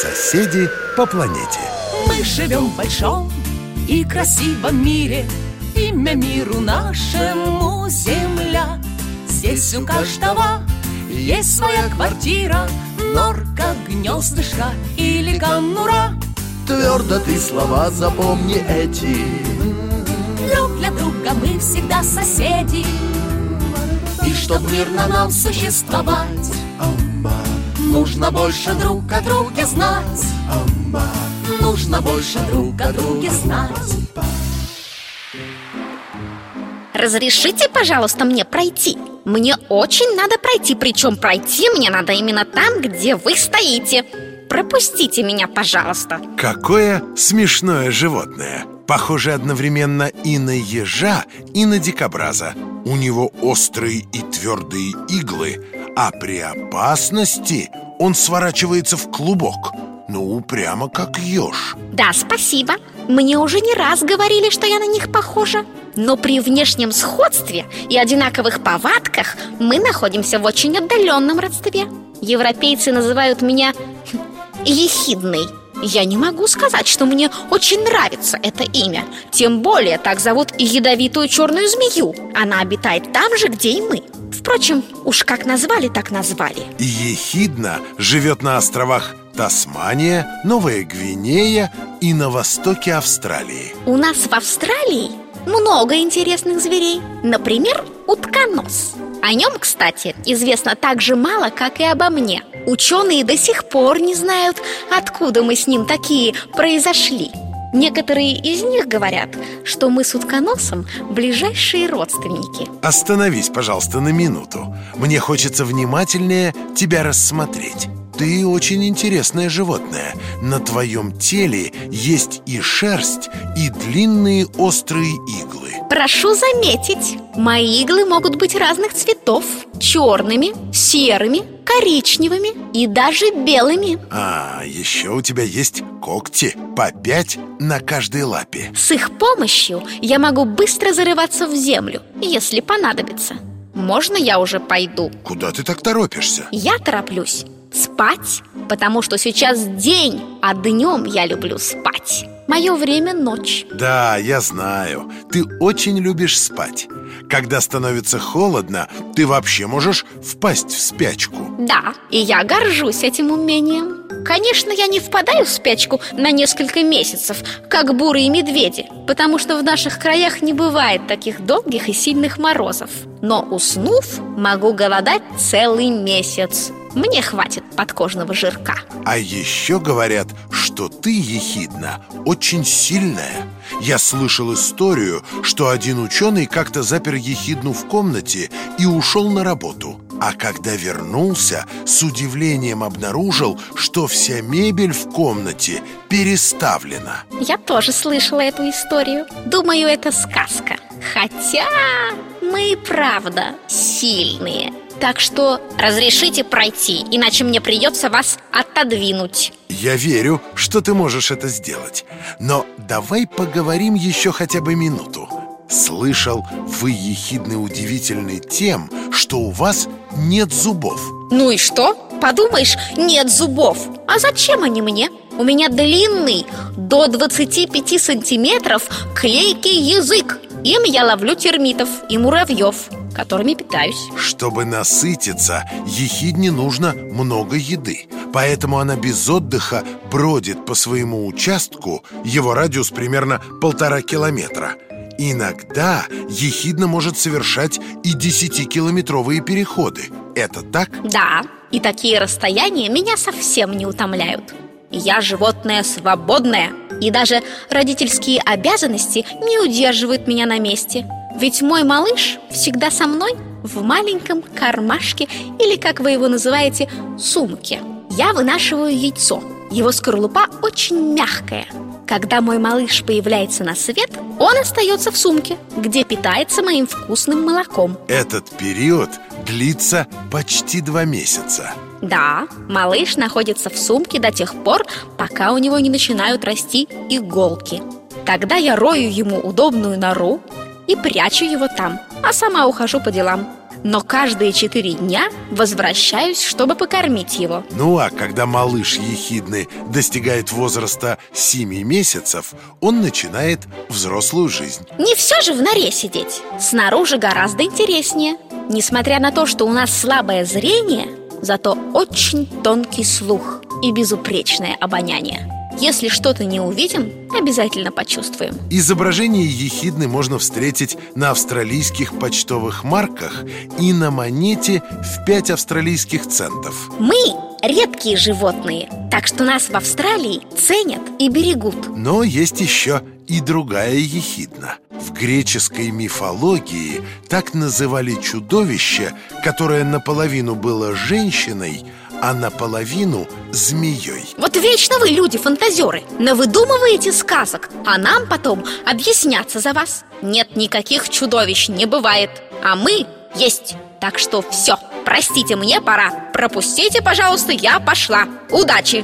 Соседи по планете. Мы живем в большом и красивом мире. Имя миру нашему Земля. Здесь у каждого есть своя квартира. Норка, гнездышко или конура. Твердо ты слова запомни эти. Друг для друга мы всегда соседи. И чтоб мирно нам существовать Нужно больше друг о друге знать. Нужно больше друг о друге знать. Разрешите, пожалуйста, мне пройти? Мне очень надо пройти, причем пройти мне надо именно там, где вы стоите. Пропустите меня, пожалуйста. Какое смешное животное. Похоже одновременно и на ежа, и на дикобраза. У него острые и твердые иглы А при опасности он сворачивается в клубок Ну, прямо как еж Да, спасибо Мне уже не раз говорили, что я на них похожа но при внешнем сходстве и одинаковых повадках мы находимся в очень отдаленном родстве. Европейцы называют меня ехидной. Я не могу сказать, что мне очень нравится это имя. Тем более так зовут ядовитую черную змею. Она обитает там же, где и мы. Впрочем, уж как назвали, так назвали. Ехидна живет на островах Тасмания, Новая Гвинея и на востоке Австралии. У нас в Австралии много интересных зверей Например, утконос О нем, кстати, известно так же мало, как и обо мне Ученые до сих пор не знают, откуда мы с ним такие произошли Некоторые из них говорят, что мы с утконосом ближайшие родственники. Остановись, пожалуйста, на минуту. Мне хочется внимательнее тебя рассмотреть. Ты очень интересное животное. На твоем теле есть и шерсть, и длинные острые иглы. Прошу заметить, мои иглы могут быть разных цветов Черными, серыми, коричневыми и даже белыми А, еще у тебя есть когти По пять на каждой лапе С их помощью я могу быстро зарываться в землю, если понадобится можно я уже пойду? Куда ты так торопишься? Я тороплюсь спать, потому что сейчас день, а днем я люблю спать. Мое время ночь. Да, я знаю. Ты очень любишь спать. Когда становится холодно, ты вообще можешь впасть в спячку. Да, и я горжусь этим умением. Конечно, я не впадаю в спячку на несколько месяцев, как бурые медведи, потому что в наших краях не бывает таких долгих и сильных морозов. Но уснув, могу голодать целый месяц. Мне хватит подкожного жирка. А еще говорят, что ты, Ехидна, очень сильная. Я слышал историю, что один ученый как-то запер Ехидну в комнате и ушел на работу. А когда вернулся, с удивлением обнаружил, что вся мебель в комнате переставлена. Я тоже слышала эту историю. Думаю, это сказка. Хотя мы и правда сильные. Так что разрешите пройти, иначе мне придется вас отодвинуть. Я верю, что ты можешь это сделать. Но давай поговорим еще хотя бы минуту. Слышал, вы ехидны удивительны тем, что у вас нет зубов? Ну и что? Подумаешь, нет зубов. А зачем они мне? У меня длинный, до 25 сантиметров, клейкий язык Им я ловлю термитов и муравьев которыми питаюсь. Чтобы насытиться, ехидне нужно много еды Поэтому она без отдыха бродит по своему участку Его радиус примерно полтора километра. Иногда ехидна может совершать и десятикилометровые переходы. Это так? Да, и такие расстояния меня совсем не утомляют. Я животное свободное И даже родительские обязанности не удерживают меня на месте ведь мой малыш всегда со мной в маленьком кармашке или, как вы его называете, сумке. Я вынашиваю яйцо. Его скорлупа очень мягкая. Когда мой малыш появляется на свет, он остается в сумке, где питается моим вкусным молоком. Этот период длится почти два месяца. Да, малыш находится в сумке до тех пор, пока у него не начинают расти иголки. Тогда я рою ему удобную нору и прячу его там, а сама ухожу по делам. но каждые четыре дня возвращаюсь, чтобы покормить его Ну а когда малыш ехидный достигает возраста 7 месяцев, он начинает взрослую жизнь Не все же в норе сидеть Снаружи гораздо интереснее Несмотря на то, что у нас слабое зрение Зато очень тонкий слух и безупречное обоняние. Если что-то не увидим, обязательно почувствуем. Изображение ехидны можно встретить на австралийских почтовых марках и на монете в 5 австралийских центов. Мы редкие животные, так что нас в Австралии ценят и берегут. Но есть еще и другая ехидна В греческой мифологии так называли чудовище, которое наполовину было женщиной, а наполовину змеей. Вот вечно вы, люди, фантазеры Навыдумываете сказок, а нам потом объясняться за вас. Нет никаких чудовищ, не бывает. А мы есть. Так что все, простите, мне пора. Пропустите, пожалуйста, я пошла. Удачи!